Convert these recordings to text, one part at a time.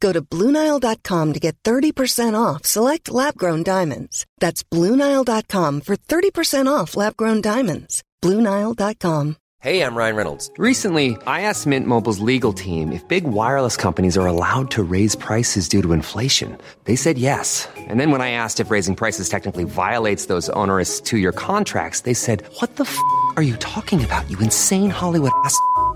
Go to Bluenile.com to get 30% off select lab-grown diamonds. That's Bluenile.com for 30% off lab-grown diamonds. Bluenile.com. Hey, I'm Ryan Reynolds. Recently, I asked Mint Mobile's legal team if big wireless companies are allowed to raise prices due to inflation. They said yes. And then when I asked if raising prices technically violates those onerous two-year contracts, they said, what the f*** are you talking about, you insane Hollywood ass?"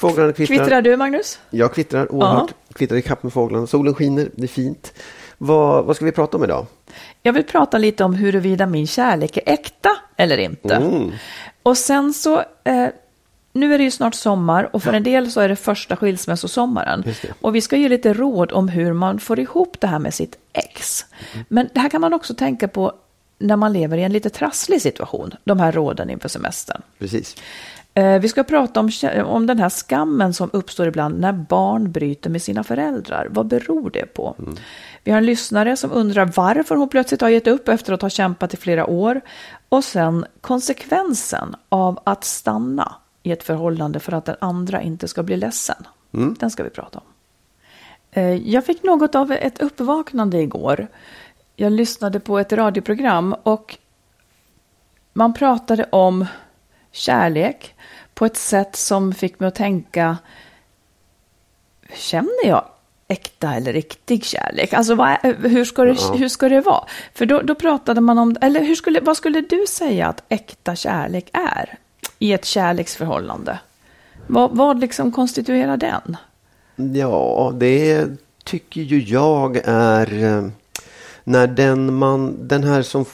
Fåglarna kvittrar. Kvittrar du, Magnus? Jag kvittrar oerhört. Kvittrar i kapp med fåglarna. Solen skiner, det är fint. Vad, vad ska vi prata om idag? Jag vill prata lite om huruvida min kärlek är äkta eller inte. Mm. Och sen så, eh, nu är det ju snart sommar och för en del så är det första skilsmässosommaren. Och vi ska ge lite råd om hur man får ihop det här med sitt ex. Mm. Men det här kan man också tänka på när man lever i en lite trasslig situation, de här råden inför semestern. Precis. Eh, Vi ska prata om, om den här skammen som uppstår ibland när barn bryter med sina föräldrar. Vad beror det på? Vi har en lyssnare som undrar varför hon plötsligt har gett upp efter att ha kämpat i flera år. Och sen konsekvensen av att stanna i ett förhållande för att den andra inte ska bli ledsen. Den ska vi prata om. Eh, Jag fick något av ett uppvaknande igår. Jag lyssnade på ett radioprogram och man pratade om kärlek på ett sätt som fick mig att tänka, känner jag äkta eller riktig kärlek? Alltså vad, hur, ska det, hur ska det vara? För då, då pratade man om, eller hur skulle, vad skulle du säga att äkta kärlek är i ett kärleksförhållande? Vad, vad liksom konstituerar den? Ja, det tycker ju jag är eh, när den man, den här som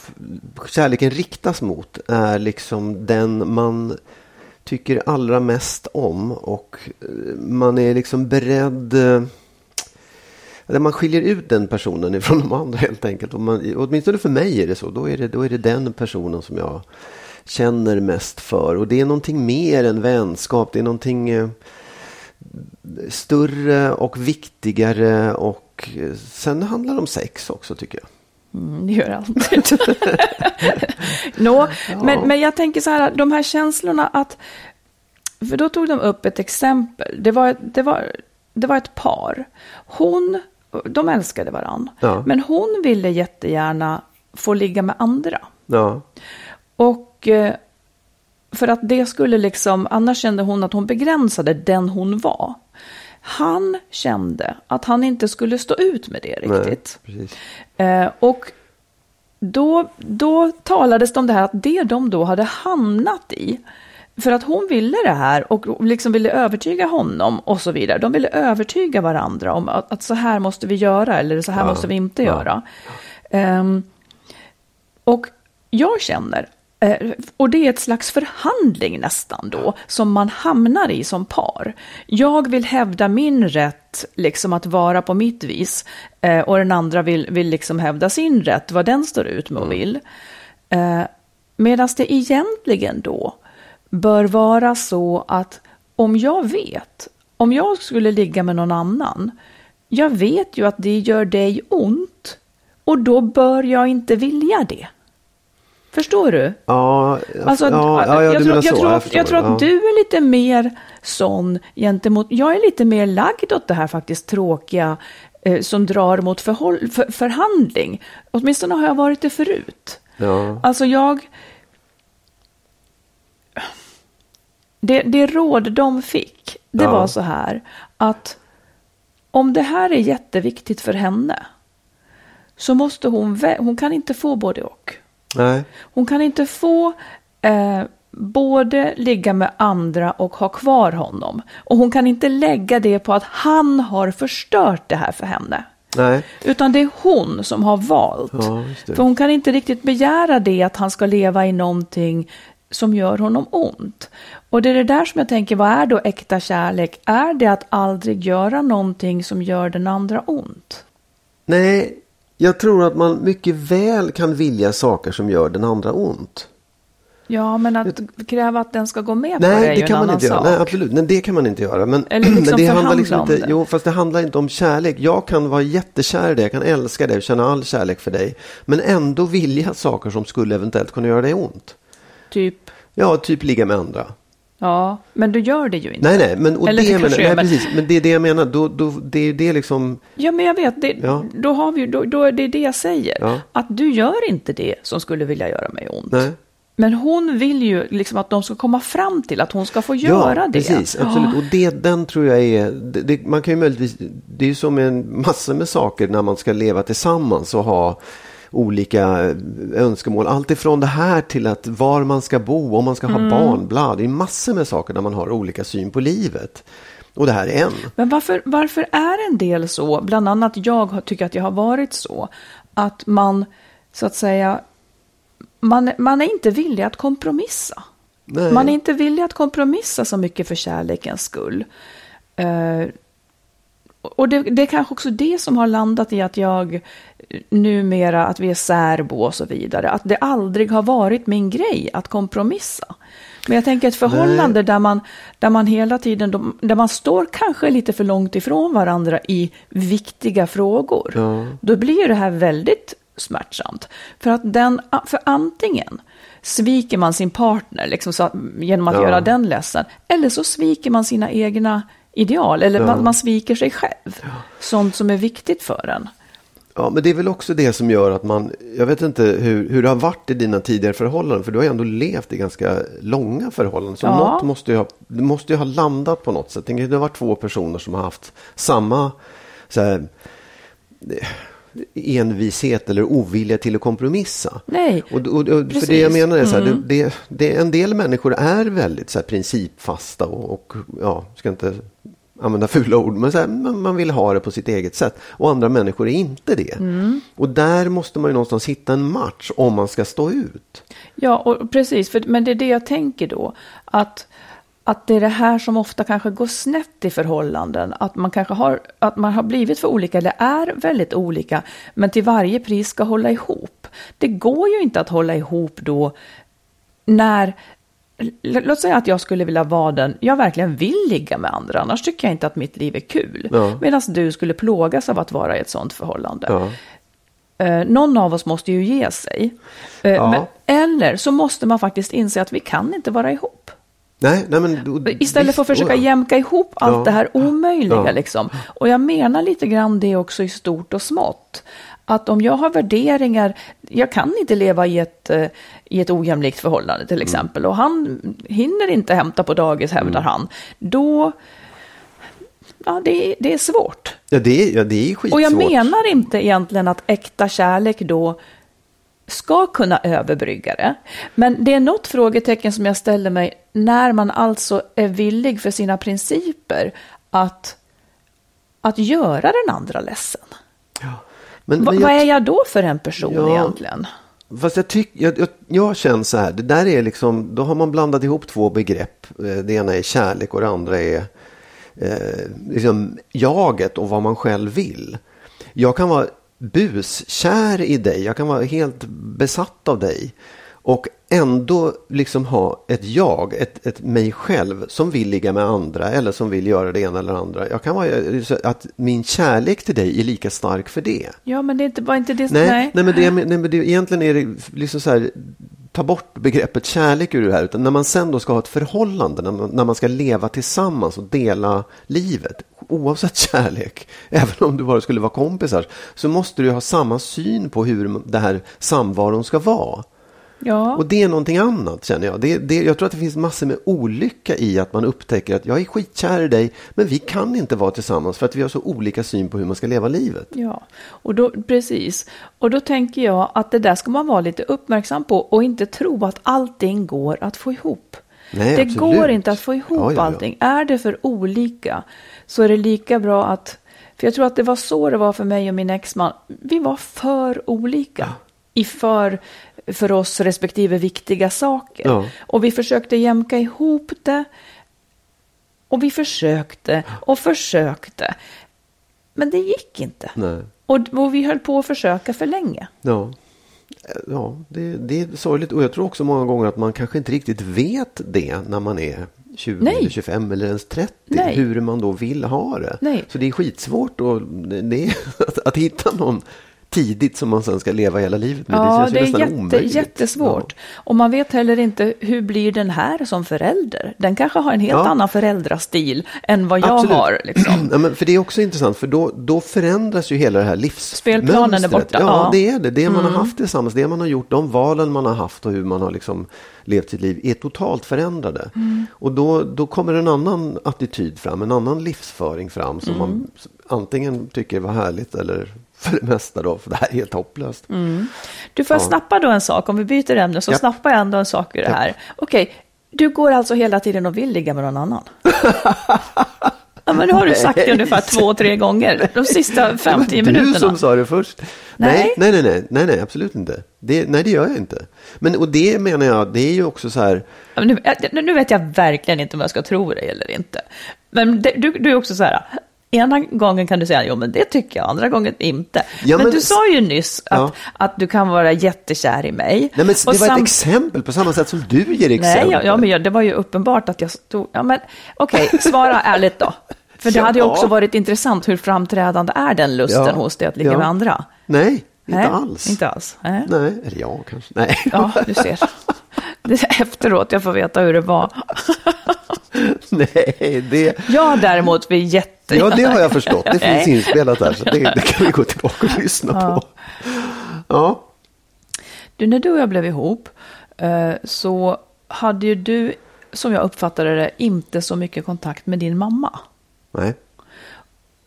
kärleken riktas mot är liksom den man tycker allra mest om och eh, man är liksom beredd eh, där man skiljer ut den personen ifrån de andra helt enkelt. Och man, åtminstone för mig är det så. Då är det, då är det den personen som jag känner mest för. Och det är någonting mer än vänskap. Det är någonting eh, större och viktigare. Och eh, sen handlar det om sex också tycker jag. Mm, det gör alltid. Nå, men, men jag tänker så här, de här känslorna att... För då tog de upp ett exempel. Det var, det var, det var ett par. Hon, de älskade varann. Ja. Men hon ville jättegärna få ligga med andra. Ja, Och eh, för att det skulle liksom, annars kände hon att hon begränsade den hon var. Han kände att han inte skulle stå ut med det riktigt. precis. Eh, och då, då talades det om det här att det de då hade hamnat i, för att hon ville det här och liksom ville övertyga honom och så vidare. De ville övertyga varandra om att, att så här måste vi göra eller så här Ja, måste vi inte ja. göra. Ehm, och jag känner, och det är ett slags förhandling nästan då, som man hamnar i som par. Jag vill hävda min rätt, liksom att vara på mitt vis, eh, och den andra vill, vill liksom hävda sin rätt, vad den står ut med och vill. Eh, Medan det egentligen då bör vara så att om jag vet, om jag skulle ligga med någon annan, jag vet ju att det gör dig ont och då bör jag inte vilja det. Förstår du? Ja, Alltså, ja, ja, ja, jag, du tror, jag, så. tror jag att, förstår. jag tror att du är lite mer sån gentemot... Jag är lite mer lagd åt det här faktiskt tråkiga eh, som drar mot förhåll, för, förhandling. Åtminstone har jag varit det förut. Ja. Alltså jag... Det, det råd de fick, det Ja. var så här att om det här är jätteviktigt för henne så måste hon, hon kan inte få både och. Nej. Hon kan inte få eh, både ligga med andra och ha kvar honom. Och hon kan inte lägga det på att han har förstört det här för henne. Nej. Utan det är hon som har valt. Ja. För hon kan inte riktigt begära det att han ska leva i någonting som gör honom ont. Och det är det där som jag tänker, vad är då äkta kärlek? Är det att aldrig göra någonting som gör den andra ont? Nej, jag tror att man mycket väl kan vilja saker som gör den andra ont. Ja, men att kräva att den ska gå med på det är Nej, ju det en kan man annan inte göra. sak. Nej, absolut. Nej, det kan man inte göra. Men, Eller liksom men det handlar liksom om inte, det. jo, fast det handlar inte om kärlek. Jag kan vara jättekär i dig, jag kan älska dig och känna all kärlek för dig. Men ändå vilja saker som skulle eventuellt kunna göra dig ont. Typ, Ja, typ ligga med andra. Ja, men du gör det ju inte. Nej, nej, men, och Eller det, kanske nej, är, men- precis, men det är det jag menar. Då, då, det är det liksom, Ja, men jag vet, det, Ja. då har vi då, då är det det jag säger. Ja. Att du gör inte det som skulle vilja göra mig ont. nej. Men hon vill ju liksom att de ska komma fram till att hon ska få göra ja, det. precis. Absolut. Och det, den tror jag är, det, det, man kan ju möjligtvis, det är ju som en massa med saker när man ska leva tillsammans och ha olika önskemål. Allt ifrån det här till att var man ska bo, om man ska ha barn, bla. Det är massor med saker där man har olika syn på livet. Och det här är en. Men varför, varför är en del så, bland annat jag tycker att jag har varit så, att man så att säga, man, man är inte villig att kompromissa. Nej. Man är inte villig att kompromissa så mycket för kärlekens skull. Eh, och det, det är kanske också det som har landat i att jag numera, att vi är särbo och så vidare, att det aldrig har varit min grej att kompromissa. Men jag tänker ett förhållande där man, där man hela tiden, de- där man står kanske lite för långt ifrån varandra i viktiga frågor, Ja. då blir det här väldigt smärtsamt. För att den, för antingen sviker man sin partner liksom så genom att Ja. göra den ledsen, eller så sviker man sina egna ideal, eller man, man sviker sig själv. Sånt som är viktigt för en. Ja, men det är väl också det som gör att man, jag vet inte hur, hur det har varit i dina tidigare förhållanden, för du har ju ändå levt i ganska långa förhållanden. Så Ja. något måste ju ha, det måste ju ha landat på något sätt. Tänk, det har varit två personer som har haft samma så här, envishet eller ovilja till att kompromissa. Nej, Och, och, och, för det jag menar är så här, Mm. det, det, det, en del människor är väldigt så här, principfasta och, och ja, ska inte använda fula ord, men så här, man, man vill ha det på sitt eget sätt. Och andra människor är inte det. Mm. Och där måste man ju någonstans hitta en match om man ska stå ut. Ja, och precis, för, men det är det jag tänker då. Att, att det är det här som ofta kanske går snett i förhållanden. Att man kanske har, att man har blivit för olika eller är väldigt olika. Men till varje pris ska hålla ihop. Det går ju inte att hålla ihop då när Låt säga att jag skulle vilja vara den, jag verkligen vill ligga med andra, annars tycker jag inte att mitt liv är kul. Ja. Medan du skulle plågas av att vara i ett sånt förhållande. Ja. Eh, någon av oss måste ju ge sig. Eh, Ja. men, eller så måste man faktiskt inse att vi kan inte vara ihop. Nej, nej, men, Istället för att försöka oh ja. jämka ihop allt Ja. det här omöjliga. Ja. Liksom. Och jag menar lite grann det också i stort och smått. Att om jag har värderingar, jag kan inte leva i ett, eh, i ett ojämlikt förhållande till exempel. Och han hinner inte hämta på dagis hävdar han. Då, ja det, är- det är svårt. Ja, det ja, det är skitsvårt. Och jag menar inte egentligen att äkta kärlek då ska kunna överbrygga det. Men det är något frågetecken som jag ställer mig när man alltså är villig för sina principer att, att göra den andra ledsen. Men, Va, men vad jag är jag då för en person Ja. egentligen? Fast jag, tyck, jag, jag, jag känner så här, det där är liksom, då har man blandat ihop två begrepp. Eh, Det ena är kärlek och det andra är eh, liksom jaget och vad man själv vill. Jag kan vara buskär i dig, jag kan vara helt besatt av dig. Och ändå liksom ha ett jag, ett, ett mig själv som vill ligga med andra eller som vill göra det ena eller andra. Jag kan vara, att min kärlek till dig är lika stark för det. Ja, men det är inte, var inte det... Nej, nej. men, det, nej men det, egentligen är det liksom så här ta bort begreppet kärlek ur det här. Utan när man sen då ska ha ett förhållande, när man, när man ska leva tillsammans och dela livet. Oavsett kärlek, även om du bara skulle vara kompisar. Så måste du ha samma syn på hur det här samvaron ska vara. Ja. Och det är någonting annat känner jag. Det, det, jag tror att det finns massor med olycka i att man upptäcker att jag är skitkär i dig men vi kan inte vara tillsammans för att vi har så olika syn på hur man ska leva livet. Ja, och då, precis. Och då tänker jag att det där ska man vara lite uppmärksam på och inte tro att allting går att få ihop. Nej, det absolut. går inte att få ihop Ja, ja, ja. allting. Är det för olika så är det lika bra att... För jag tror att det var så det var för mig och min exman. Vi var för olika i för, för oss respektive viktiga saker. Och vi försökte jämka ihop det. Och vi försökte och försökte. Men det gick inte. Nej. Och, och vi höll på att försöka för länge. Ja, ja det, det är sorgligt. Och jag tror också många gånger att man kanske inte riktigt vet det när man är 20 Nej. eller 25 eller ens 30. Nej. Hur man då vill ha det. Nej. Så det är skitsvårt och det är, att, att hitta någon tidigt som man sen ska leva hela livet med. Ja, det ju är jätte, omöjligt. jättesvårt. Och man vet heller inte hur blir den här som förälder. Den kanske har en helt Ja. annan föräldrastil än vad jag Absolut. har. Liksom. Ja, men för det är också intressant, för då, då förändras ju hela det här livsmönstret. Spelplanen är borta, Ja, ja. Mm. det är det. Det man har haft tillsammans, det man har gjort, de valen man har haft och hur man har liksom levt sitt liv är totalt förändrade. Mm. Och då, då kommer en annan attityd fram, en annan livsföring fram som Mm. man antingen tycker var härligt eller för det mesta då, för det här är helt hopplöst. Du får Ja. snappa då en sak, om vi byter ämne så Ja. snappar jag ändå en sak ur det här. Okej, du går alltså hela tiden och vill ligga med någon annan? ja, men nu har du sagt det ungefär två, tre gånger de sista 50 Det var minuterna. du som sa det först. Nej. Nej, nej, nej, nej, nej, absolut inte. Det, nej, det gör jag inte. Men och det menar jag, det är ju också så här, Ja, Nu, nu vet jag verkligen inte om jag ska tro dig eller inte. Men det, du, du är också så här, ena gången kan du säga, jo men det tycker jag, andra gången inte. Ja, men, men- du sa ju nyss att, Ja. att du kan vara jättekär i mig. nej men det Och var ett exempel på samma sätt som du ger exempel. Nej, ja, ja, men jag- det var ju uppenbart att jag stod, ja men okej, svara ärligt då. För det hade ju Ja. också varit intressant, hur framträdande är den lusten Ja. hos dig att ligga Ja. med andra? Nej, inte Nej, alls. Inte alls. Nej. Nej, eller ja, kanske. Nej. Ja, du ser. Det efteråt jag får veta hur det var. Nej, det, Jag däremot blir jätte... ja, det har jag förstått. Det finns inspelat där, så det, det kan vi gå tillbaka och lyssna på. Ja, Du, när du och jag blev ihop eh, så hade ju du, som jag uppfattade det, inte så mycket kontakt med din mamma. nej.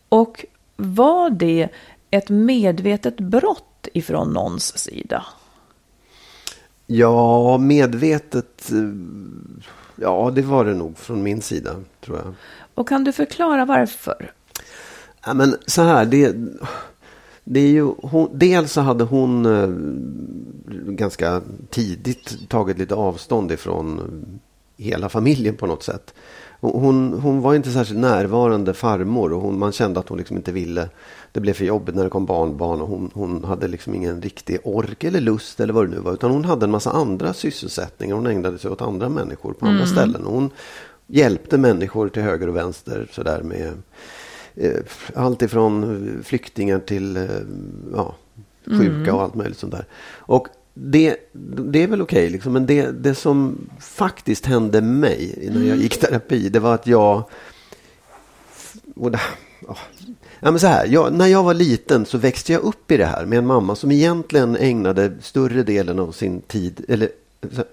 Och var det ett medvetet brott ifrån någons sida? Ja, medvetet. Ja, det var det nog från min sida, tror jag. Och kan du förklara varför? Ja, men så här, det, det är ju, hon, dels så hade hon eh, ganska tidigt tagit lite avstånd ifrån hela familjen på något sätt. Hon, hon, var inte särskilt närvarande farmor och hon, man kände att hon liksom inte ville. Det blev för jobbigt när det kom barnbarn och hon, hon hade liksom ingen riktig ork eller lust eller vad det nu var. Utan hon hade en massa andra sysselsättningar. Hon ägnade sig åt andra människor på andra ställen. Och hon hjälpte människor till höger och vänster sådär med eh, allt ifrån flyktingar till eh, ja, sjuka och allt möjligt sånt där. Och det, det är väl okej, liksom, men det, det som faktiskt hände mig när jag gick terapi, det var att jag... Och det, ja. Men så här, jag, när jag var liten så växte jag upp i det här med en mamma som egentligen ägnade större delen av sin tid, eller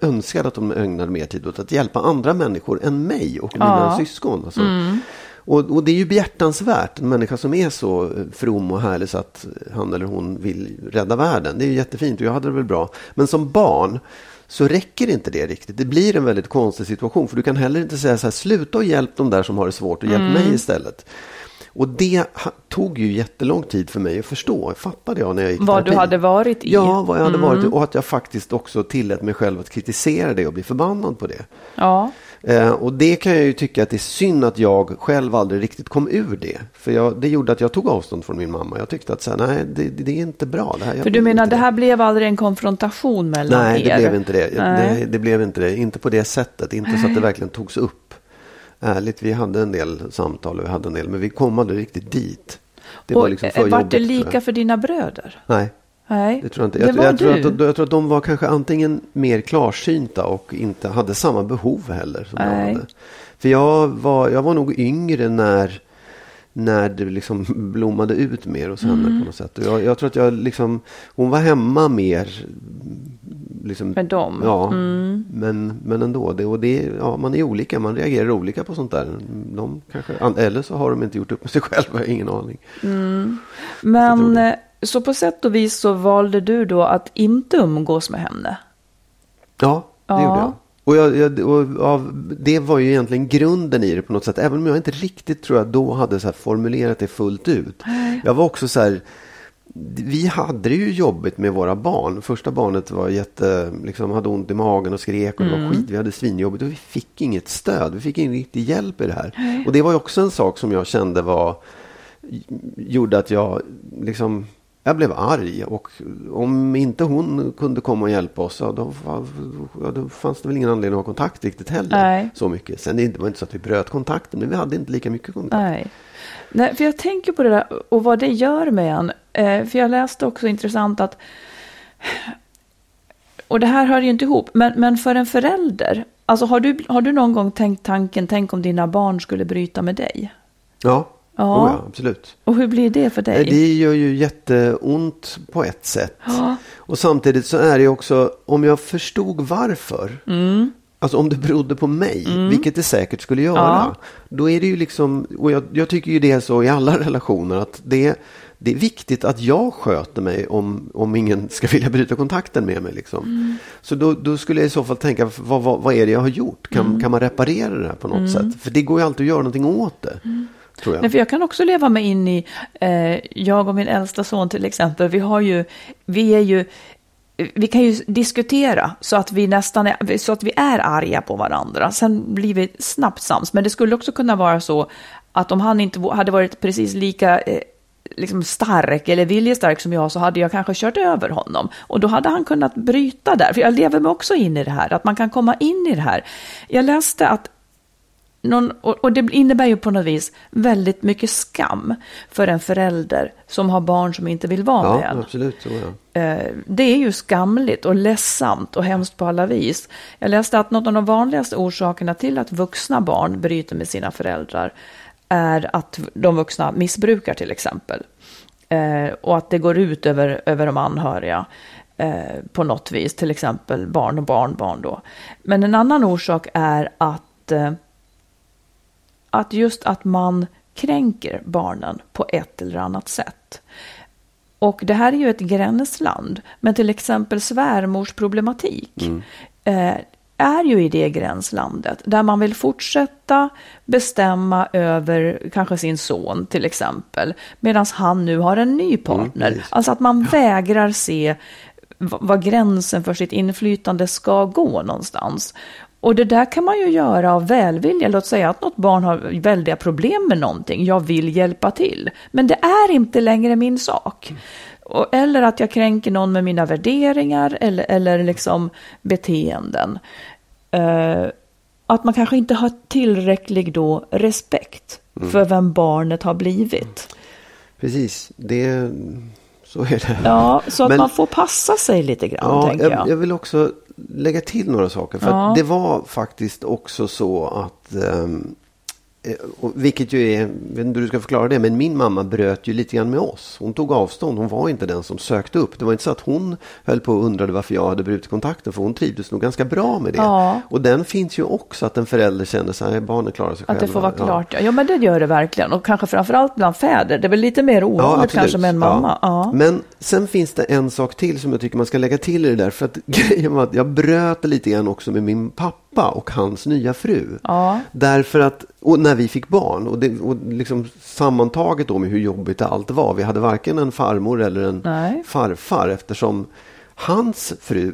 önskade att de ägnade mer tid åt att hjälpa andra människor än mig och mina Ja. syskon. Alltså. Och, och det är ju behjärtansvärt, en människa som är så from och härlig så att han eller hon vill rädda världen. Det är ju jättefint och jag hade det väl bra. Men som barn så räcker inte det riktigt. Det blir en väldigt konstig situation. För du kan heller inte säga så här, sluta och hjälp de där som har det svårt och hjälp mig istället. Och det tog ju jättelång tid för mig att förstå, fattade jag när jag gick Vad du hade varit i. Ja, vad jag hade varit i. Och att jag faktiskt också tillät mig själv att kritisera det och bli förbannad på det. Ja. Eh, och det kan jag ju tycka att det är synd att jag själv aldrig riktigt kom ur det. För jag, det gjorde att jag tog avstånd från min mamma. Jag tyckte att så här, nej, det, det är inte bra. Det här, För du menar, det här blev aldrig en konfrontation mellan Nej, er? det blev inte det. Nej. det. Blev inte det. Inte på det sättet. Inte så att det verkligen togs upp. Ärligt, vi hade en del samtal och vi hade en del, men vi kom aldrig riktigt dit. Det och var liksom för eh, vart jobbigt. det lika jag. för dina bröder? Nej. Nej, Det tror jag inte. det Jag, var jag, tror att, jag tror att de var kanske antingen mer klarsynta och inte hade samma behov heller. Som jag Nej. hade. För jag var, jag var nog yngre när, när det liksom blommade ut mer hos henne Mm. på något sätt. Och jag, jag tror att jag liksom, hon var hemma mer. Liksom, Med dem. Ja, Mm. men, men ändå. Det, och det, ja, man är olika, man reagerar olika på sånt där. De kanske, eller så har de inte gjort upp med sig själva, jag ingen aning. Men det. eh, så på sätt och vis så valde du då att inte umgås med henne. Ja, det Ja. gjorde jag. Och, jag, jag, och av, det var ju egentligen grunden i det på något sätt. Även om jag inte riktigt tror jag då hade så formulerat det fullt ut. Jag var också så här. Vi hade det ju jobbigt med våra barn. Första barnet var jätte, liksom hade ont i magen och skrek och det var skit. Vi hade svinjobbigt och vi fick inget stöd. Vi fick ingen riktig hjälp i det här. Och det var ju också en sak som jag kände var gjorde att jag liksom jag blev arg och om inte hon kunde komma och hjälpa oss, ja, då, ja, då fanns det väl ingen anledning att ha kontakt riktigt heller. Nej. Så mycket. Sen det var inte så att vi bröt kontakten, men vi hade inte lika mycket kontakt. Nej. Nej, för jag tänker på det där och vad det gör med en. Eh, för jag läste också intressant att, och det här hör ju inte ihop, men, men för en förälder, alltså har du, har du någon gång tänkt tanken, tänk om dina barn skulle bryta med dig? Ja, Ja. Oh ja absolut. Och hur blir det för dig? Det gör ju jätteont på ett sätt. Ja. Och samtidigt så är det också, om jag förstod varför. Mm. Alltså om det berodde på mig, vilket det säkert skulle göra. Ja. Då är det ju liksom, och jag, jag tycker ju det är så i alla relationer. att det, det är viktigt att jag sköter mig om, om ingen ska vilja bryta kontakten med mig. Liksom. Mm. Så då, då skulle jag i så fall tänka, vad, vad, vad är det jag har gjort? Kan, Mm. kan man reparera det här på något sätt? För det går ju alltid att göra någonting åt det. Tror jag. Nej, för jag kan också leva mig in i, eh, jag och min äldsta son till exempel, vi har ju, vi är ju, vi kan ju diskutera så att vi nästan är, så att vi är arga på varandra. Sen blir vi snabbt sams. Men det skulle också kunna vara så att om han inte hade varit precis lika eh, liksom stark eller viljestark som jag så hade jag kanske kört över honom. Och då hade han kunnat bryta där. För jag lever mig också in i det här, att man kan komma in i det här. Jag läste att någon, och, det innebär ju på något vis väldigt mycket skam för en förälder som har barn som inte vill vara ja, med en. absolut. Så ja. Eh, Det är ju skamligt och ledsamt och hemskt på alla vis. Jag läste att något av de vanligaste orsakerna till att vuxna barn bryter med sina föräldrar är att de vuxna missbrukar till exempel. Eh, Och att det går ut över, över de anhöriga eh, på något vis, till exempel barn och barnbarn då. Men en annan orsak är att att just att man kränker barnen på ett eller annat sätt. Och det här är ju ett gränsland, men till exempel svärmorsproblematik eh, är ju i det gränslandet där man vill fortsätta bestämma över kanske sin son till exempel, medan han nu har en ny partner. precis. alltså att man vägrar se v- vad gränsen för sitt inflytande ska gå någonstans. Och det där kan man ju göra av välvilja. Låt säga att något barn har väldiga problem med någonting. Jag vill hjälpa till. Men det är inte längre min sak. Och, eller att jag kränker någon med mina värderingar eller, eller liksom beteenden. Eh, att man kanske inte har tillräcklig då respekt för vem barnet har blivit. Precis, det, så är det. Ja, så att Men- man får passa sig lite grann, Ja, tänker jag. jag vill också lägga till några saker. För Ja. att det var faktiskt också så att, eh, och vilket ju är, jag vet inte hur du ska förklara det, men min mamma bröt ju lite grann med oss. Hon tog avstånd, hon var inte den som sökte upp. Det var inte så att hon höll på och undrade varför jag hade brutit kontakten, för hon trivdes nog ganska bra med det. Ja. Och den finns ju också, att en förälder känner så här, barnen klarar sig själva. Att det får vara Ja. klart. Ja. ja, men det gör det verkligen. Och kanske framförallt bland fäder. Det är väl lite mer ovanligt absolut. kanske med en mamma. Ja. Men sen finns det en sak till som jag tycker man ska lägga till i det där. För att grejen var att jag bröt lite grann också med min pappa och hans nya fru. Ja. Därför att, och när vi fick barn och, det, och liksom sammantaget då med hur jobbigt allt var. Vi hade varken en farmor eller en Nej. farfar eftersom hans fru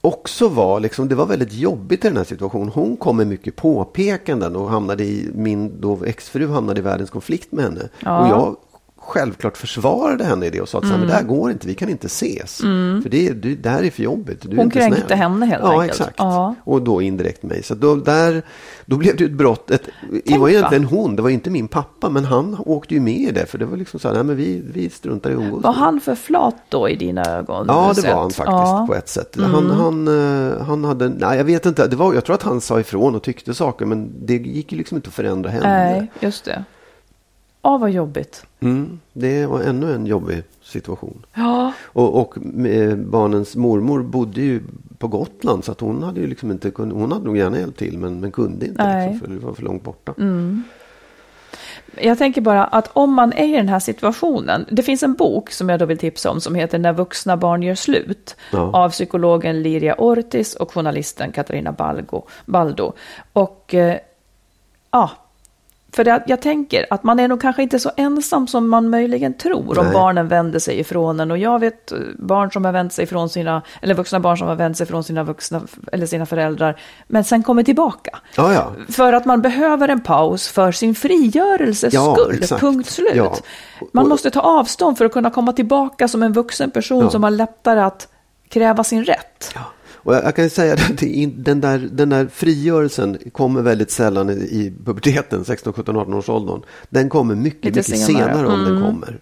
också var, liksom, det var väldigt jobbigt i den här situationen. Hon kom med mycket påpekanden och hamnade i, min då exfru hamnade i världens konflikt med henne. Ja. Och jag självklart försvarade henne i det och sa att mm. men det här går inte, vi kan inte ses. Mm. För det, det, det här är för jobbigt. Du Hon kränkte snäll. henne helt ja, enkelt. Exakt. Ja, exakt. Och då indirekt mig. Så då, där, då blev det ett brott. Ett, det var egentligen hon, det var inte min pappa, men han åkte ju med i det. För det var liksom så här, nej men vi, vi struntar i umgås. Var han för flat då i dina ögon? Ja, det var han faktiskt ja. på ett sätt. Mm. Han, han, eh, han hade, nej jag vet inte, det var, jag tror att han sa ifrån och tyckte saker, men det gick ju liksom inte att förändra henne. Nej, just det. Ja, vad jobbigt. Mm, det var ännu en jobbig situation. Ja. Och, och barnens mormor bodde ju på Gotland så att hon hade ju liksom inte kunnat, hon hade nog gärna hjälpt till men, men kunde inte liksom, för det var för långt borta. Mm. Jag tänker bara att om man är i den här situationen. Det finns en bok som jag då vill tipsa om som heter När vuxna barn gör slut. Ja. Av psykologen Liria Ortiz och journalisten Katarina Balgo, Baldo. Och eh, ja, för det, jag tänker att man är nog kanske inte så ensam som man möjligen tror om barnen vänder sig ifrån en. Och jag vet eh, barn som har vänt sig ifrån sina, eller vuxna barn som har vänt sig ifrån sina vuxna, eller sina föräldrar, men sen kommer tillbaka. Ja, ja. För att man behöver en paus för sin frigörelses ja, skull, exakt. punkt slut. Ja. Man måste ta avstånd för att kunna komma tillbaka som en vuxen person som har lättare att kräva sin rätt. Och jag, jag kan säga att den där, den där frigörelsen kommer väldigt sällan i, i puberteten, 16, 17, 18 års åldern. Den kommer mycket, mycket senare, senare om mm. den kommer.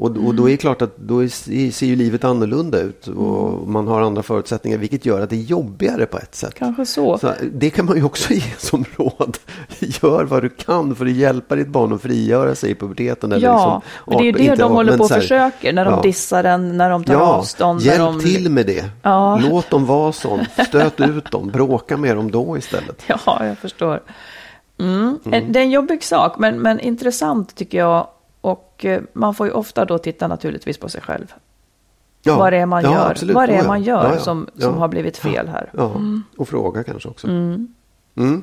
Och, och då är det klart att då är, ser ju livet annorlunda ut och mm. man har andra förutsättningar vilket gör att det är jobbigare på ett sätt. Kanske så. så det kan man ju också ge som råd. Gör vad du kan för att hjälpa ditt barn att frigöra sig i puberteten. Eller ja, liksom, men det är ju det de håller på och försöker när de ja. dissar den, när de tar ja, avstånd. Hjälp de... till med det. Ja. Låt dem vara sån. Stöt ut dem. Bråka med dem då istället. Ja, jag förstår. Mm. Mm. Det är en jobbig sak, men, men intressant tycker jag och eh, man får ju ofta då titta naturligtvis på sig själv. Ja, vad det är man ja, gör, absolut. vad det är man gör ja, som, som har blivit fel här. Mm. och fråga kanske också. Mm. Mm.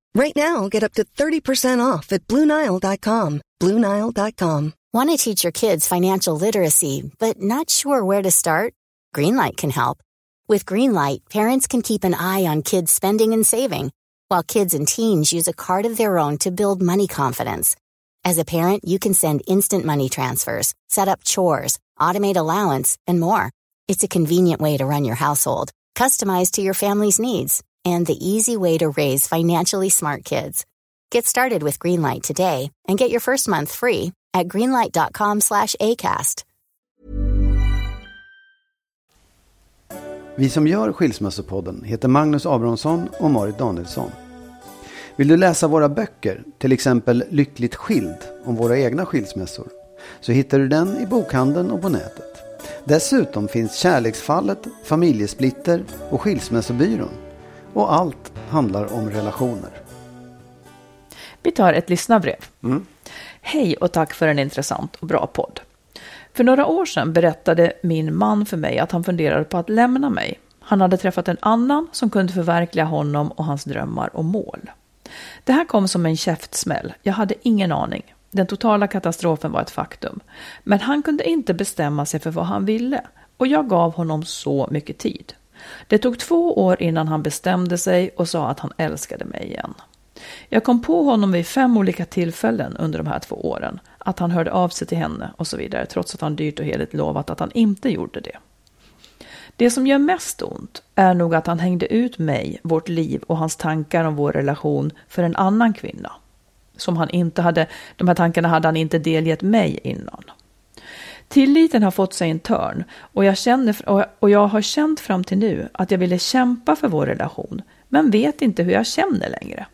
Right now, get up to 30% off at BlueNile.com. BlueNile.com. Want to teach your kids financial literacy, but not sure where to start? Greenlight can help. With Greenlight, parents can keep an eye on kids' spending and saving, while kids and teens use a card of their own to build money confidence. As a parent, you can send instant money transfers, set up chores, automate allowance, and more. It's a convenient way to run your household, customized to your family's needs, and the easy way to raise financially smart kids. Get started with Greenlight today and get your first month free at greenlight.com slash acast. Vi som gör Skilsmässopodden heter Magnus Abrahamsson och Marit Danielsson. Vill du läsa våra böcker, till exempel Lyckligt skild om våra egna skilsmässor, så hittar du den i bokhandeln och på nätet. Dessutom finns Kärleksfallet, Familjesplitter och Skilsmässobyrån. Och allt handlar om relationer. Vi tar ett lyssnarbrev. Mm. Hej och tack för en intressant och bra podd. För några år sedan berättade min man för mig att han funderade på att lämna mig. Han hade träffat en annan som kunde förverkliga honom och hans drömmar och mål. Det här kom som en käftsmäll. Jag hade ingen aning. Den totala katastrofen var ett faktum. Men han kunde inte bestämma sig för vad han ville och jag gav honom så mycket tid. Det tog två år innan han bestämde sig och sa att han älskade mig igen. Jag kom på honom vid fem olika tillfällen under de här två åren. Att han hörde av sig till henne och så vidare, trots att han dyrt och heligt lovat att han inte gjorde det. Det som gör mest ont är nog att han hängde ut mig, vårt liv och hans tankar om vår relation för en annan kvinna. Som han inte hade, de här tankarna hade han inte delgett mig innan. Tilliten har fått sig en törn och jag, känner, och jag har känt fram till nu att jag ville kämpa för vår relation, men vet inte hur jag känner längre.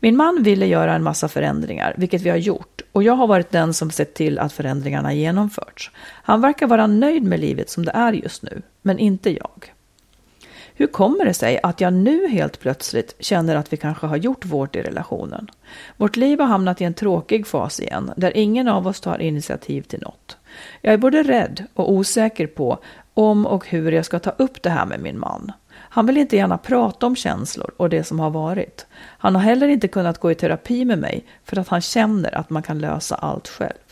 Min man ville göra en massa förändringar, vilket vi har gjort, och jag har varit den som sett till att förändringarna genomförts. Han verkar vara nöjd med livet som det är just nu, men inte jag. Hur kommer det sig att jag nu helt plötsligt känner att vi kanske har gjort vårt i relationen? Vårt liv har hamnat i en tråkig fas igen, där ingen av oss tar initiativ till något. Jag är både rädd och osäker på om och hur jag ska ta upp det här med min man. Han vill inte gärna prata om känslor och det som har varit. Han har heller inte kunnat gå i terapi med mig för att han känner att man kan lösa allt själv.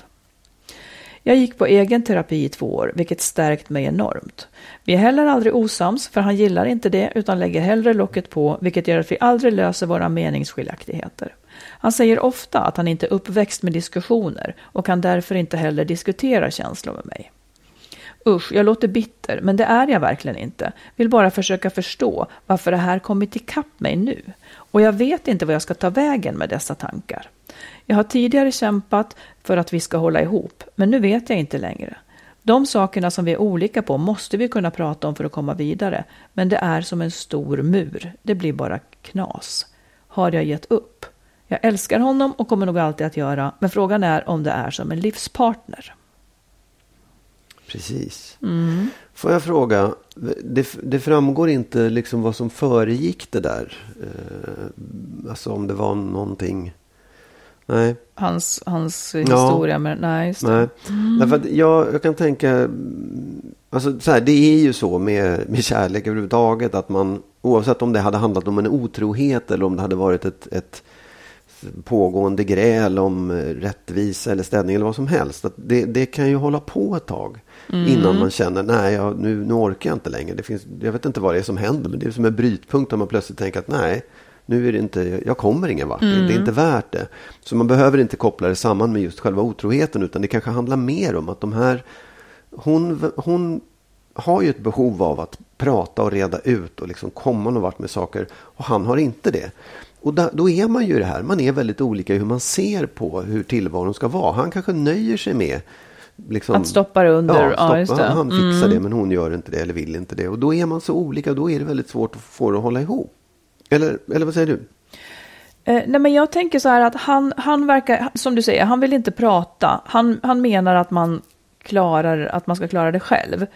Jag gick på egen terapi i två år, vilket stärkt mig enormt. Vi är heller aldrig osams, för han gillar inte det utan lägger hellre locket på, vilket gör att vi aldrig löser våra meningsskiljaktigheter. Han säger ofta att han inte är uppväxt med diskussioner och kan därför inte heller diskutera känslor med mig. Usch, jag låter bitter, men det är jag verkligen inte. Vill bara försöka förstå varför det här kommit ikapp mig nu. Och jag vet inte vad jag ska ta vägen med dessa tankar. Jag har tidigare kämpat för att vi ska hålla ihop, men nu vet jag inte längre. De sakerna som vi är olika på måste vi kunna prata om för att komma vidare, men det är som en stor mur. Det blir bara knas. Har jag gett upp? Jag älskar honom och kommer nog alltid att göra, men frågan är om det är som en livspartner. Precis. Mm. Får jag fråga, det, det, framgår inte liksom vad som föregick det där? Eh, alltså om det var någonting... Nej. Hans, hans historia med... Nej, just nej. Mm. Därför att jag, jag kan tänka... Alltså så här, det är ju så med, med kärlek överhuvudtaget att man oavsett om det hade handlat om en otrohet eller om det hade varit ett, ett pågående gräl om rättvisa eller ställning eller vad som helst. Att det, det kan ju hålla på ett tag. Mm. Innan man känner, nej jag, nu, nu orkar jag inte längre. Det finns, jag vet inte vad det är som händer, men det är som en brytpunkt om man plötsligt tänker att nej, nu är det inte, jag kommer ingen vart, mm. det är inte värt det. Så man behöver inte koppla det samman med just själva otroheten, utan det kanske handlar mer om att de här, hon, hon har ju ett behov av att prata och reda ut och liksom komma någon vart med saker och han har inte det. Och då, då är man ju det här, man är väldigt olika i hur man ser på hur tillvaron ska vara. Han kanske nöjer sig med Liksom, att stoppa det under. Ja, stoppa, ja han, han fixar mm. det men hon gör inte det eller vill inte det. Och då är man så olika och då är det väldigt svårt att få det att hålla ihop. Eller, eller vad säger du? Eh, nej men jag tänker så här att han, han verkar, som du säger, han vill inte prata. Han, han menar att man klarar, att man ska klara det själv.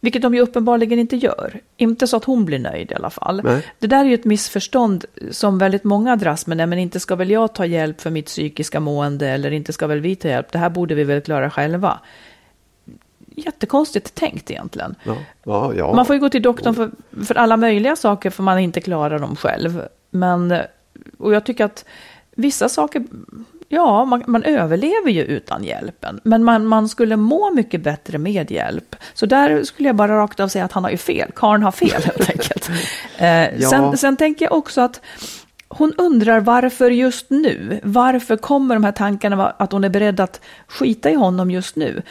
Vilket de ju uppenbarligen inte gör. Inte så att hon blir nöjd i alla fall. Nej. Det där är ju ett missförstånd som väldigt många dras med. Nej, men inte ska väl jag ta hjälp för mitt psykiska mående eller inte ska väl vi ta hjälp. Det här borde vi väl klara själva. Jättekonstigt tänkt egentligen. Ja. Ja, ja. Man får ju gå till doktorn för, för alla möjliga saker för man inte klarar dem själv. Men, och jag tycker att vissa saker ja, man, man, överlever ju utan hjälpen. Men man, man, skulle må mycket bättre med hjälp. Så där skulle jag bara rakt av säga att han har ju fel. Karn har fel helt enkelt. Eh, sen, sen tänker jag också att hon undrar varför just nu? Varför kommer de här tankarna att hon är beredd att skita i honom just nu?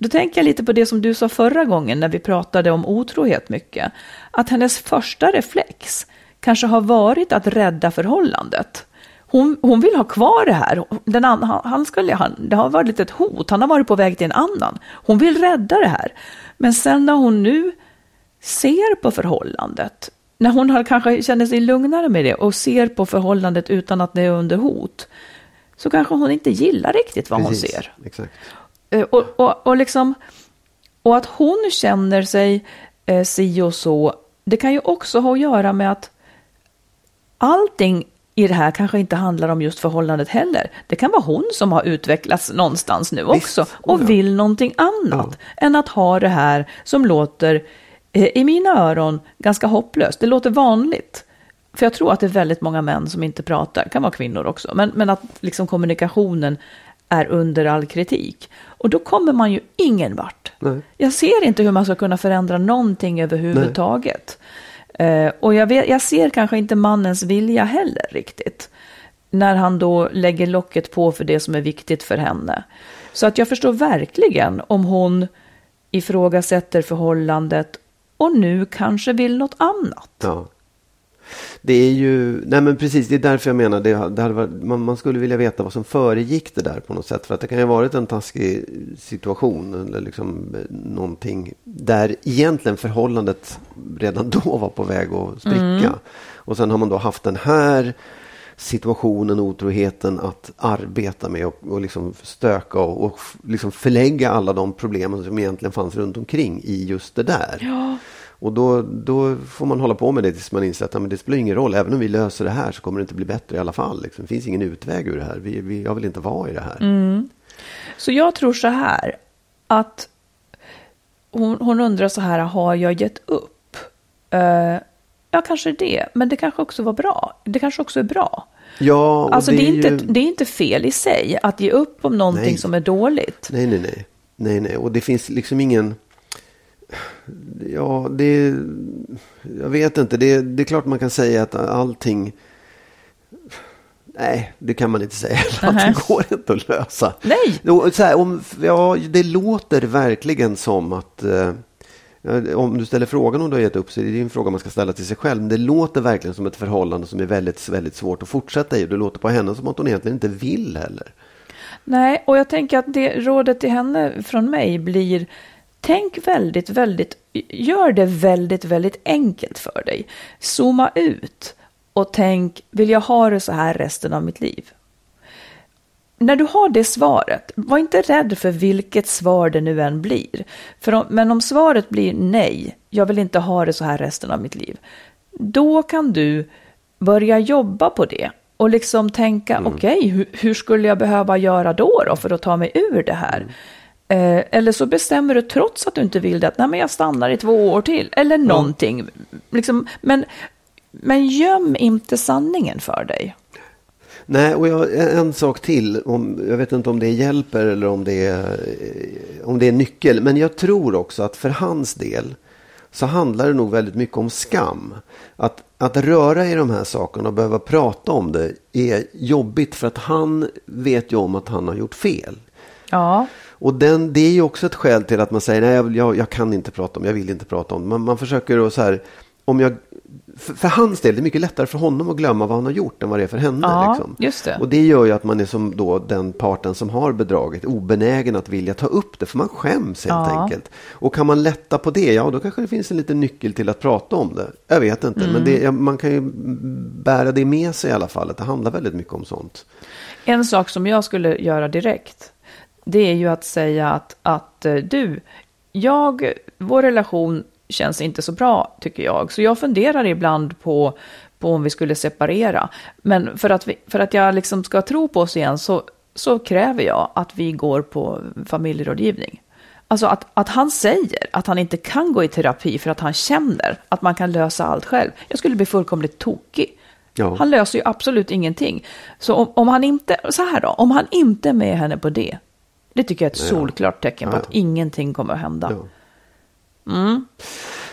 Då tänker jag lite på det som du sa förra gången när vi pratade om otrohet mycket. Att hennes första reflex kanske har varit att rädda förhållandet. Hon, hon vill ha kvar det här. Den an, han skulle, han, det har varit ett hot, han har varit på väg till en annan. Hon vill rädda det här. Men sen när hon nu ser på förhållandet, när hon har, kanske känner sig lugnare med det och ser på förhållandet utan att det är under hot, så kanske hon inte gillar riktigt vad Precis, hon ser. Exakt. Eh, och, och, och, liksom, och att hon känner sig eh, si och så, det kan ju också ha att göra med att allting i det här kanske inte handlar om just förhållandet heller. Det kan vara hon som har utvecklats någonstans nu också och oh ja. vill någonting annat ja. än att ha det här som låter eh, i mina öron ganska hopplöst. Det låter vanligt. För jag tror att det är väldigt många män som inte pratar, kan vara kvinnor också, men, men att liksom kommunikationen är under all kritik. Och då kommer man ju ingen vart. Nej. Jag ser inte hur man ska kunna förändra någonting överhuvudtaget. Eh, och jag, vet, jag ser kanske inte mannens vilja heller riktigt. När han då lägger locket på för det som är viktigt för henne. Så att jag förstår verkligen om hon ifrågasätter förhållandet och nu kanske vill något annat. Ja. Det är ju, nej men precis, det är därför jag menar det, det hade varit, man, man skulle vilja veta vad som föregick det där på något sätt. För att det kan ju ha varit en taskig situation eller liksom eh, någonting där egentligen förhållandet redan då var på väg att spricka. Mm. Och sen har man då haft den här situationen, otroheten att arbeta med och, och liksom stöka och, och liksom förlägga alla de problemen som egentligen fanns runt omkring i just det där. Ja. Och då, då får man hålla på med det tills man inser att men det spelar ingen roll. Även om vi löser det här så kommer det inte bli bättre i alla fall. Liksom. Det finns ingen utväg ur det här. Vi, vi, jag vill inte vara i det här. Så jag tror så här att hon, hon undrar så här, har jag gett upp? Eh, ja, kanske det, men det kanske också var bra. Det kanske också är bra. Ja, Alltså det är, inte, ju- det är inte fel i sig att ge upp om någonting Nej. som är dåligt. Nej, nej, nej. Nej, nej. Och det finns liksom ingen... Ja, det... Jag vet inte. Det, det är klart man kan säga att allting... Nej, det kan man inte säga. Det går inte att lösa. Nej. Så här, om, ja, det låter verkligen som att... Eh, om du ställer frågan om du har gett upp så är det en fråga man ska ställa till sig själv. Men det låter verkligen som ett förhållande som är väldigt, väldigt svårt att fortsätta i. Det låter på henne som att hon egentligen inte vill heller. Nej, och jag tänker att det rådet till henne från mig blir Tänk väldigt, väldigt, gör det väldigt, väldigt enkelt för dig. Zooma ut och tänk, vill jag ha det så här resten av mitt liv? När du har det svaret, var inte rädd för vilket svar det nu än blir. För om, men om svaret blir nej, jag vill inte ha det så här resten av mitt liv. Då kan du börja jobba på det och liksom tänka, okej, hur, hur skulle jag behöva göra då, då för att ta mig ur det här? Eh, eller så bestämmer du trots att du inte vill det, att nej, men jag stannar i två år till. Eller någonting. Liksom, men, men göm inte sanningen för dig. Nej, och jag, en sak till. Om, jag vet inte om det hjälper eller om det, är, eh, om det är nyckel. Men jag tror också att för hans del så handlar det nog väldigt mycket om skam. Att, att röra i de här sakerna och behöva prata om det är jobbigt för att han vet ju om att han har gjort fel. Ja, Och den, det är ju också ett skäl till att man säger nej, jag, jag, kan inte prata om, jag vill inte prata om. Man, man försöker att så här, om jag, för, för hans del, det är mycket lättare för honom att glömma vad han har gjort än vad det är för henne. Ja, liksom. just det. Och det gör ju att man är som då den parten som har bedragit obenägen att vilja ta upp det, för man skäms helt Ja. enkelt. Och kan man lätta på det, ja då kanske det finns en liten nyckel till att prata om det. Jag vet inte, men det, ja, man kan ju bära det med sig i alla fall, att det handlar väldigt mycket om sånt. En sak som jag skulle göra direkt, det är ju att säga att, att eh, du, jag, vår relation känns inte så bra tycker jag, så jag funderar ibland på, på om vi skulle separera. Men för att, vi, för att jag liksom ska tro på oss igen så, så kräver jag att vi går på familjerådgivning. Alltså att, att han säger att han inte kan gå i terapi för att han känner att man kan lösa allt själv. Jag skulle bli fullkomligt tokig. Ja. Han löser ju absolut ingenting. Så om, om han inte, så här då, om han inte är med henne på det, det tycker jag är ett solklart tecken på att ingenting kommer att hända. Ja.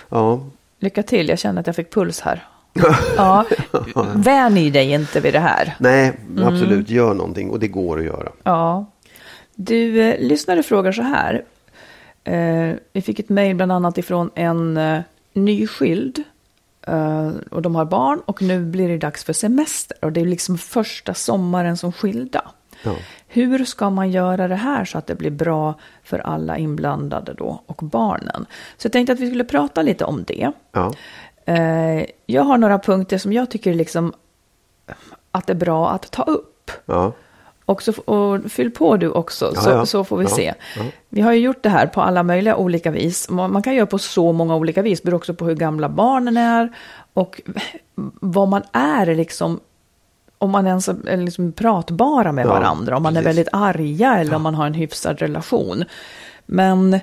Ja, Lycka till, jag känner att jag fick puls här. Ja, vänj dig inte vid det här. nej, Mm. absolut, gör någonting och det går att göra. Ja. Du, eh, lyssnare frågar så här. Eh, vi fick ett mejl bland annat ifrån en eh, nyskild. Eh, och de har barn och nu blir det dags för semester. Och det är liksom första sommaren som skilda. Ja. Hur ska man göra det här så att det blir bra för alla inblandade då och barnen? Så jag tänkte att vi skulle prata lite om det. Ja. Eh, jag har några punkter som jag tycker liksom att det är bra att ta upp. Ja. Och, så, och fyll på du också, Ja, så, ja. så får vi Ja, se. Vi har ju gjort det här på alla möjliga olika vis. Man kan göra på så många olika vis, beror också på hur gamla barnen är och vad man är liksom. Om man ens är liksom pratbara med Ja, varandra, om man är precis. väldigt arga eller om man har en hyfsad relation. Men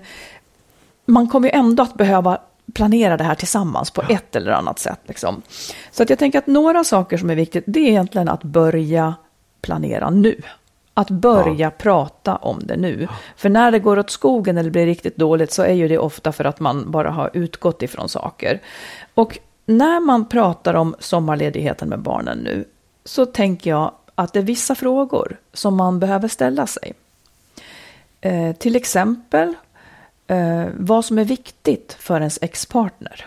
man kommer ju ändå att behöva planera det här tillsammans på ett eller annat sätt. Liksom. Så att jag tänker att några saker som är viktigt, det är egentligen att börja planera nu. Att börja prata om det nu. För när det går åt skogen eller blir riktigt dåligt så är ju det ofta för att man bara har utgått ifrån saker. Och när man pratar om sommarledigheten med barnen nu så tänker jag att det är vissa frågor som man behöver ställa sig. Eh, till exempel eh, vad som är viktigt för ens ex-partner.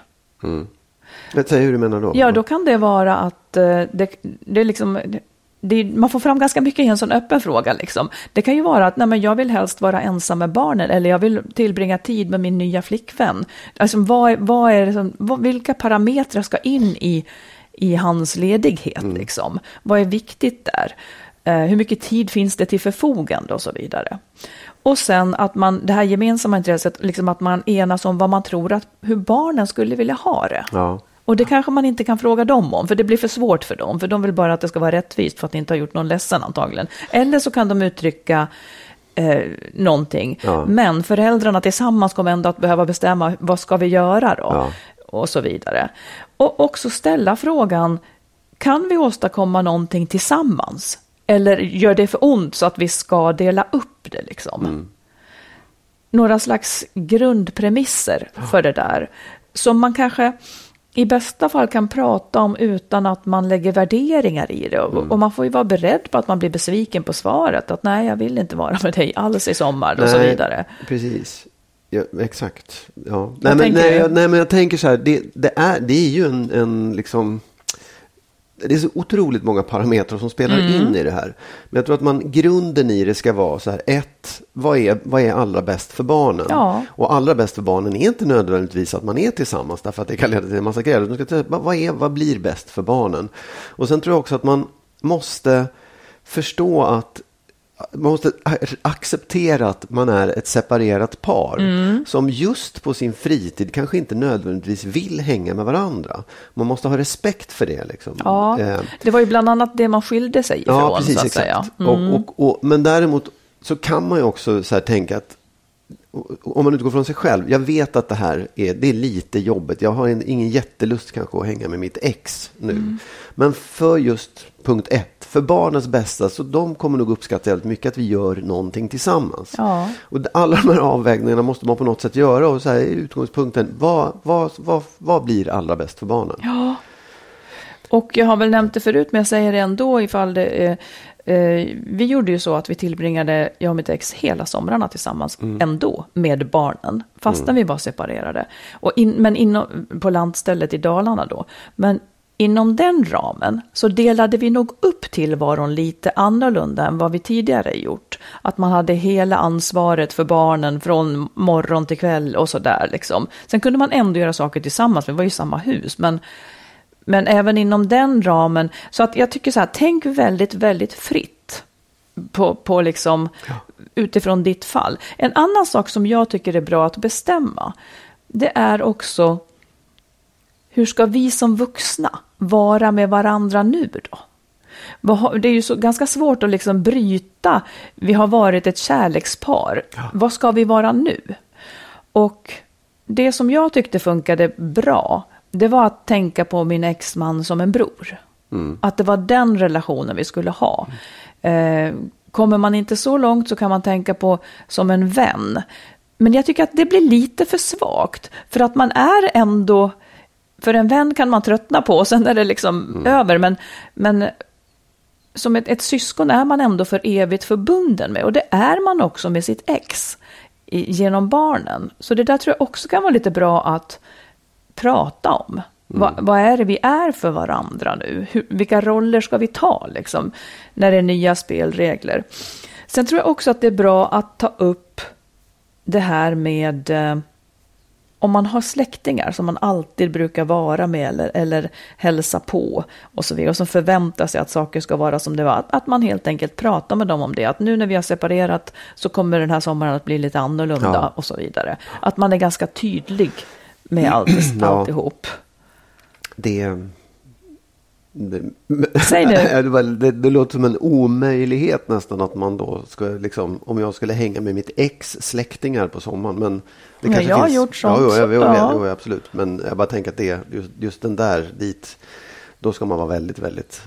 Jag säger hur du menar då? Ja, då kan det vara att eh, det, det är liksom... Det, man får fram ganska mycket i en sån öppen fråga. Liksom. Det kan ju vara att nej, men jag vill helst vara ensam med barnen eller jag vill tillbringa tid med min nya flickvän. Alltså, vad, vad är som, vad, vilka parametrar ska in i, i hans ledighet? Mm. Liksom? Vad är viktigt där? Eh, hur mycket tid finns det till förfogande och så vidare. Och sen att man, det här gemensamma intresset, liksom att man enas om vad man tror att, hur barnen skulle vilja ha det. Ja. Och det kanske man inte kan fråga dem om, för det blir för svårt för dem. För de vill bara att det ska vara rättvist för att de inte har gjort någon ledsen antagligen. Eller så kan de uttrycka eh, någonting. Ja. Men föräldrarna tillsammans kommer ändå att behöva bestämma vad ska vi göra då? Ja. Och så vidare. Och också ställa frågan, kan vi åstadkomma någonting tillsammans? Eller gör det för ont så att vi ska dela upp det liksom? Några slags grundpremisser för det där. Som man kanske i bästa fall kan prata om utan att man lägger värderingar i det. Och, och man får ju vara beredd på att man blir besviken på svaret. Att nej, jag vill inte vara med dig alls i sommar och så Nej, vidare. Precis. Ja, exakt. Ja. Nej, men, nej, jag, nej, men jag tänker så här. Det, det, är, det är ju en, en liksom... Det är så otroligt många parametrar som spelar Mm. in i det här. Men jag tror att man, grunden i det ska vara så här. Ett, vad är, vad är allra bäst för barnen? Ja. Och allra bäst för barnen är inte nödvändigtvis att man är tillsammans. Därför att det kan leda till en massa grejer. Ska vad, är, vad blir bäst för barnen? Och sen tror jag också att man måste förstå att man måste acceptera att man är ett separerat par Mm. som just på sin fritid kanske inte nödvändigtvis vill hänga med varandra. Man måste ha respekt för det. Liksom. Ja, Eh, det var ju bland annat det man skilde sig ifrån. ja, precis, så att exakt. säga. Mm. Och, och, och, men däremot så kan man ju också så tänka att om man utgår från sig själv. Jag vet att det här är, det är lite jobbigt. Jag har en, ingen jättelust kanske att hänga med mitt ex nu. Mm. Men för just punkt ett, för barnens bästa, så de kommer nog uppskatta väldigt mycket att vi gör någonting tillsammans. Ja. Och alla de här avvägningarna måste man på något sätt göra. Och så här är utgångspunkten, vad, vad, vad, vad blir allra bäst för barnen? Ja. Och jag har väl nämnt det förut, men jag säger det ändå ifall det är... Eh, vi gjorde ju så att vi tillbringade, jag och mitt ex, hela somrarna tillsammans ändå med barnen, fastän vi var separerade. Och in, men inom, på lantstället i Dalarna då. Men inom den ramen så delade vi nog upp tillvaron lite annorlunda än vad vi tidigare gjort. Att man hade hela ansvaret för barnen från morgon till kväll och sådär liksom. Sen kunde man ändå göra saker tillsammans, vi var ju i samma hus, men men även inom den ramen. Så att jag tycker så här, tänk väldigt, väldigt fritt. På, på liksom, utifrån ditt fall. En annan sak som jag tycker är bra att bestämma. Det är också. Hur ska vi som vuxna vara med varandra nu då? Det är ju så ganska svårt att liksom bryta. Vi har varit ett kärlekspar. Vad ska vi vara nu? Och det som jag tyckte funkade bra, det var att tänka på min exman som en bror. Att det var den relationen vi skulle ha. Eh, kommer man inte så långt så kan man tänka på som en vän. Men jag tycker att det blir lite för svagt. För att man är ändå, för en vän kan man tröttna på och sen är det liksom över. Men, men som ett, ett syskon är man ändå för evigt förbunden med. Och det är man också med sitt ex i, genom barnen. Så det där tror jag också kan vara lite bra att prata om. Va, vad är det vi är för varandra nu? Hur, vilka roller ska vi ta liksom, när det är nya spelregler? Sen tror jag också att det är bra att ta upp det här med eh, om man har släktingar som man alltid brukar vara med eller, eller hälsa på och så vidare och som förväntar sig att saker ska vara som det var. Att, att man helt enkelt pratar med dem om det. Att nu när vi har separerat så kommer den här sommaren att bli lite annorlunda Ja. och så vidare. Att man är ganska tydlig med allt, alltihop. Det, Säg nu. Det, det, låter som en omöjlighet nästan att man då ska liksom, om jag skulle hänga med mitt ex släktingar på sommaren. Men det kanske jag har finns, gjort sånt. Ja, jo, Ja. vet, jo, absolut. Men jag bara tänker att det, just, just den där dit, då ska man vara väldigt, väldigt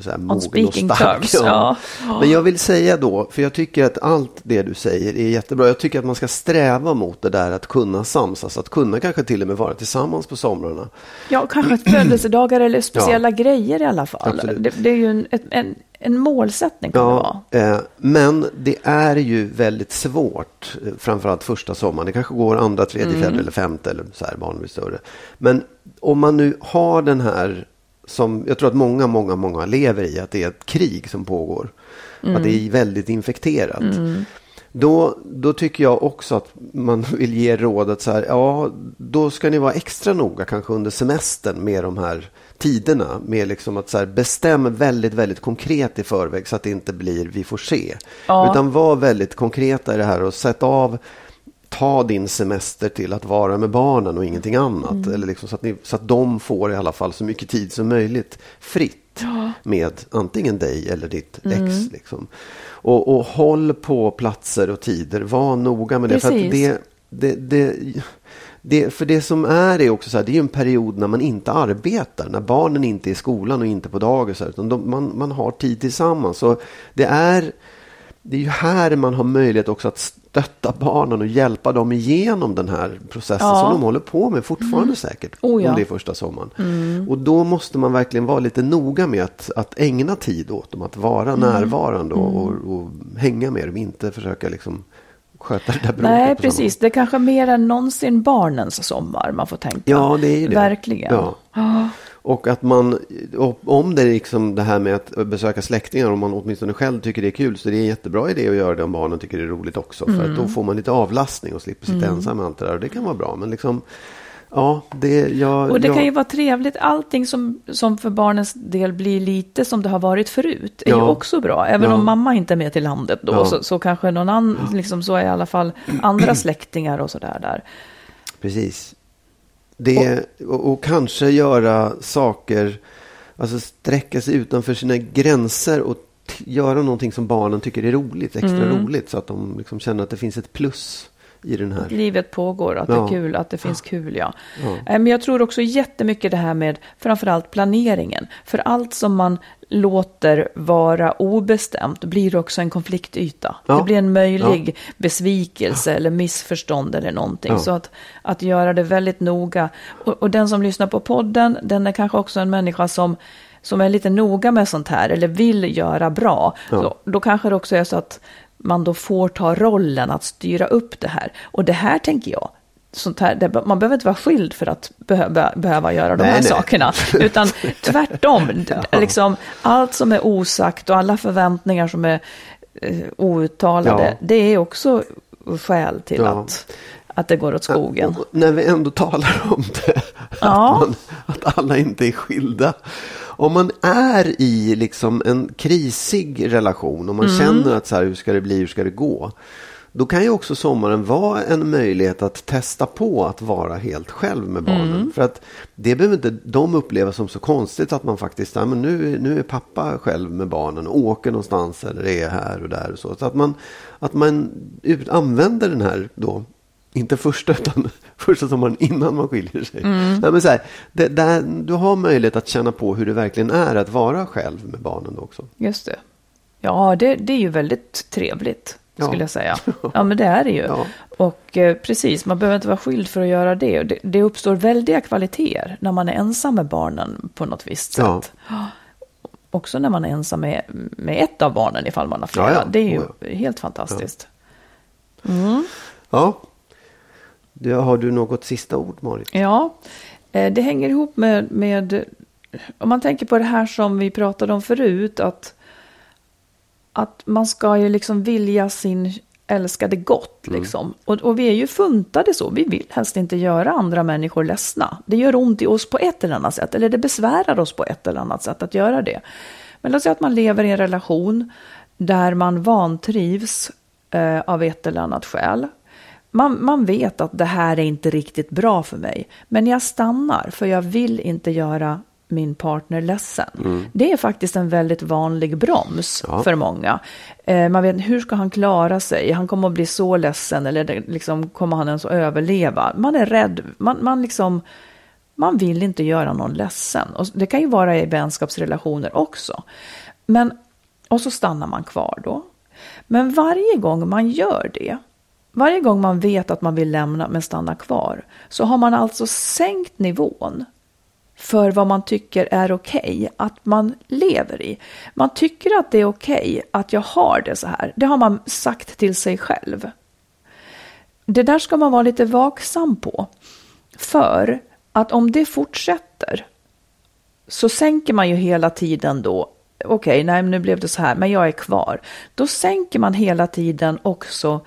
så här, mogen och stark. terms. Ja. Men jag vill säga då, för jag tycker att allt det du säger är jättebra. Jag tycker att man ska sträva mot det där att kunna samsas, att kunna kanske till och med vara tillsammans på somrarna. Ja, kanske födelsedagar eller speciella grejer i alla fall. Det, det är ju en, en, en målsättning kan det vara. eh, men det är ju väldigt svårt, eh, framförallt första sommaren. Det kanske går andra, tredje, Mm. fjärde eller femte eller så här, barnen blir större. Men om man nu har den här, som jag tror att många, många, många lever i, att det är ett krig som pågår. Att det är väldigt infekterat. Då, då tycker jag också att man vill ge rådet så här, ja, då ska ni vara extra noga kanske under semestern med de här tiderna. Med liksom att så här, bestäm väldigt, väldigt konkret i förväg så att det inte blir vi får se. Ja. Utan var väldigt konkreta i det här och sätt av ta din semester till att vara med barnen och ingenting annat. Eller liksom så, att ni, så att de får i alla fall så mycket tid som möjligt fritt med antingen dig eller ditt ex. Liksom. Och, och håll på platser och tider. Var noga med det. För, Precis. det, det, det, det, för det som är är också så här, det är en period när man inte arbetar. När barnen inte är i skolan och inte på dagis. Utan de, man, man har tid tillsammans. Så det är det är ju här man har möjlighet också att stötta barnen och hjälpa dem igenom den här processen Ja. som de håller på med fortfarande säkert. Oh ja. Om det är första sommaren. Och då måste man verkligen vara lite noga med att, att ägna tid åt dem. Att vara närvarande och, och, och hänga med dem. Inte försöka liksom sköta det där bråket. Nej, precis. Det är kanske mer än någonsin barnens sommar man får tänka. Ja, det är ju det. Verkligen. Ja. Och att man, om det är liksom det här med att besöka släktingar, om man åtminstone själv tycker det är kul, så det är en jättebra idé att göra det om barnen tycker det är roligt också. För Mm. att då får man lite avlastning och slipper sitta ensam med allt det där. Och det kan vara bra, men liksom, ja, det, jag, Och det jag, kan ju vara trevligt. Allting som, som för barnens del blir lite som det har varit förut är ju Ja. också bra. Även Ja. om mamma inte är med till landet då Ja. så, så kanske någon annan, liksom så är i alla fall andra släktingar och sådär där. Precis. Det, och, och kanske göra saker, alltså sträcka sig utanför sina gränser och göra någonting som barnen tycker är roligt, extra Mm. roligt. Så att de liksom känner att det finns ett plus i den här. Livet pågår, att det är Ja. kul, att det finns kul, ja. Ja. Eh, Men jag tror också jättemycket det här med framförallt planeringen. För allt som man låter vara obestämt blir också en konfliktyta. Ja. Det blir en möjlig besvikelse eller missförstånd eller någonting. Ja. Så att, att göra det väldigt noga. Och, och den som lyssnar på podden, den är kanske också en människa som som är lite noga med sånt här eller vill göra bra. Ja. Så, då kanske det också är så att man då får ta rollen att styra upp det här. Och det här tänker jag, sånt här, man behöver inte vara skild för att behöva, behöva göra de Nej, här nej. sakerna. Utan tvärtom, d- liksom, allt som är osagt och alla förväntningar som är eh, outtalade, Ja. det är också skäl till Ja. att, att det går åt skogen. Och när vi ändå talar om det, Ja. att, man, att alla inte är skilda. Om man är i liksom en krisig relation och man Mm. känner att så här, hur ska det bli, hur ska det gå? Då kan ju också sommaren vara en möjlighet att testa på att vara helt själv med barnen. Mm. För att det behöver inte de uppleva som så konstigt att man faktiskt, ja, men nu, nu är pappa själv med barnen och åker någonstans eller är här och där och så. Så att man, att man ut, använder den här då inte första utan första sommaren innan man skiljer sig. Mm. Nej, men så här, det, där, du har möjlighet att känna på hur det verkligen är att vara själv med barnen då också. Just det. Ja, det, det är ju väldigt trevligt, Ja. skulle jag säga. Ja, men det är det ju. Ja. Och eh, precis, man behöver inte vara skild för att göra det. Det. Det uppstår väldiga kvaliteter när man är ensam med barnen på något visst Ja. sätt. Också när man är ensam med, med ett av barnen ifall man har flera. Ja, ja. Det är ju helt fantastiskt. Ja. Du, har du något sista ord Marit? Ja, eh, det hänger ihop med, med, om man tänker på det här som vi pratade om förut, att, att man ska ju liksom vilja sin älskade gott. Liksom. Och, och vi är ju funtade så, vi vill helst inte göra andra människor ledsna. Det gör ont i oss på ett eller annat sätt, eller det besvärar oss på ett eller annat sätt att göra det. Men låt säga att man lever i en relation där man vantrivs eh, av ett eller annat skäl. Man, man vet att det här är inte riktigt bra för mig, men jag stannar för jag vill inte göra min partner ledsen. Det är faktiskt en väldigt vanlig broms Ja. för många. Eh, man vet hur ska han klara sig? Han kommer att bli så ledsen eller liksom, kommer han ens att överleva? Man är rädd. Man, man liksom Man vill inte göra någon ledsen. Och det kan ju vara i vänskapsrelationer också. Men, och så stannar man kvar då. Men varje gång man gör det, varje gång man vet att man vill lämna men stanna kvar, så har man alltså sänkt nivån för vad man tycker är okej okay, att man lever i. Man tycker att det är okej okay att jag har det så här. Det har man sagt till sig själv. Det där ska man vara lite vaksam på. För att om det fortsätter så sänker man ju hela tiden då okej, okay, nej nu blev det så här, men jag är kvar. Då sänker man hela tiden också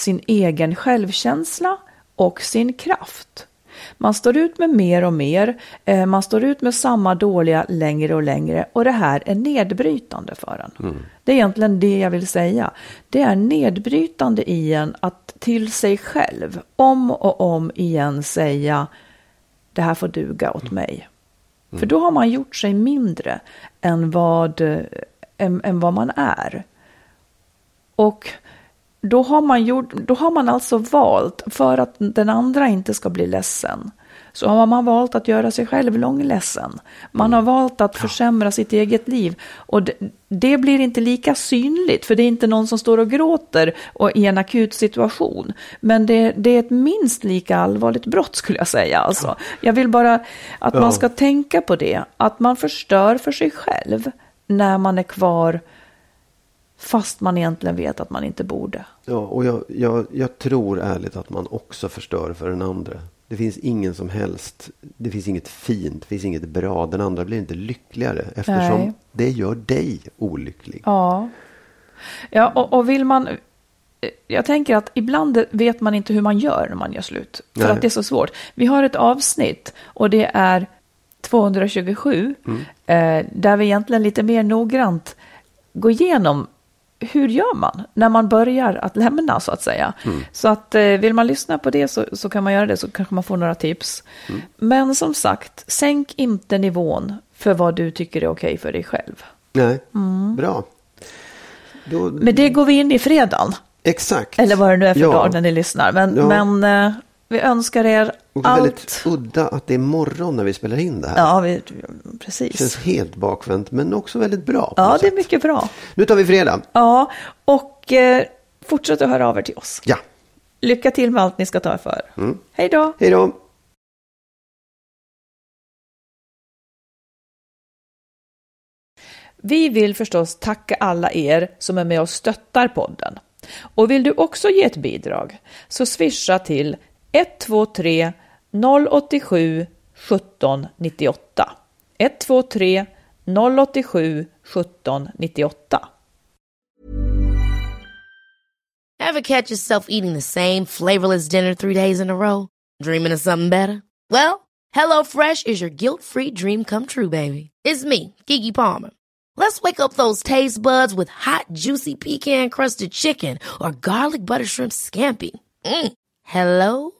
sin egen självkänsla och sin kraft. Man står ut med mer och mer, eh, man står ut med samma dåliga längre och längre och det här är nedbrytande för en. Mm. Det är egentligen det jag vill säga. Det är nedbrytande i en att till sig själv om och om igen säga det här får duga åt mig. Mm. För då har man gjort sig mindre än vad, än, än vad man är. Och då har, man gjort, då har man alltså valt, för att den andra inte ska bli ledsen, så har man valt att göra sig själv långledsen. Man har valt att försämra sitt eget liv. Och det, det, blir inte lika synligt, för det är inte någon som står och gråter och i en akut situation. Men det, det är ett minst lika allvarligt brott skulle jag säga. Alltså, jag vill bara att man ska tänka på det, att man förstör för sig själv när man är kvar Fast man egentligen vet att man inte borde. Ja, och jag, jag, jag tror ärligt att man också förstör för den andra. Det finns ingen som helst, det finns inget fint, det finns inget bra. Den andra blir inte lyckligare eftersom Nej. det gör dig olycklig. Ja, ja och, och vill man, jag tänker att ibland vet man inte hur man gör när man gör slut. För Nej. att det är så svårt. Vi har ett avsnitt och det är 227 mm. eh, där vi egentligen lite mer noggrant går igenom hur gör man när man börjar att lämna så att säga. Mm. Så att eh, vill man lyssna på det så, så, kan man göra det så kanske man får några tips. Mm. Men som sagt, sänk inte nivån för vad du tycker är okej för dig själv. Nej, mm. bra. Då... Med det går vi in i fredagen. Exakt. Eller vad det nu är för ja. dag när ni lyssnar. Men, ja. men eh, vi önskar er allt. väldigt udda att det är morgon när vi spelar in det här. Ja, vi, precis. Det känns helt bakvänt men också väldigt bra. Ja, det är mycket bra. Nu tar vi fredag. Ja, och eh, fortsätt att höra av er till oss. Ja. Lycka till med allt ni ska ta er för. Mm. Hej då. Hej då. Vi vill förstås tacka alla er som är med och stöttar podden. Och vill du också ge ett bidrag så swisha till 123 087 17 98. 123 087 17 98. Ever catch yourself eating the same flavorless dinner three days in a row? Dreaming of something better? Well, HelloFresh is your guilt-free dream come true, baby. It's me, Kiki Palmer. Let's wake up those taste buds with hot, juicy pecan-crusted chicken or garlic butter shrimp scampi. Mm. Hello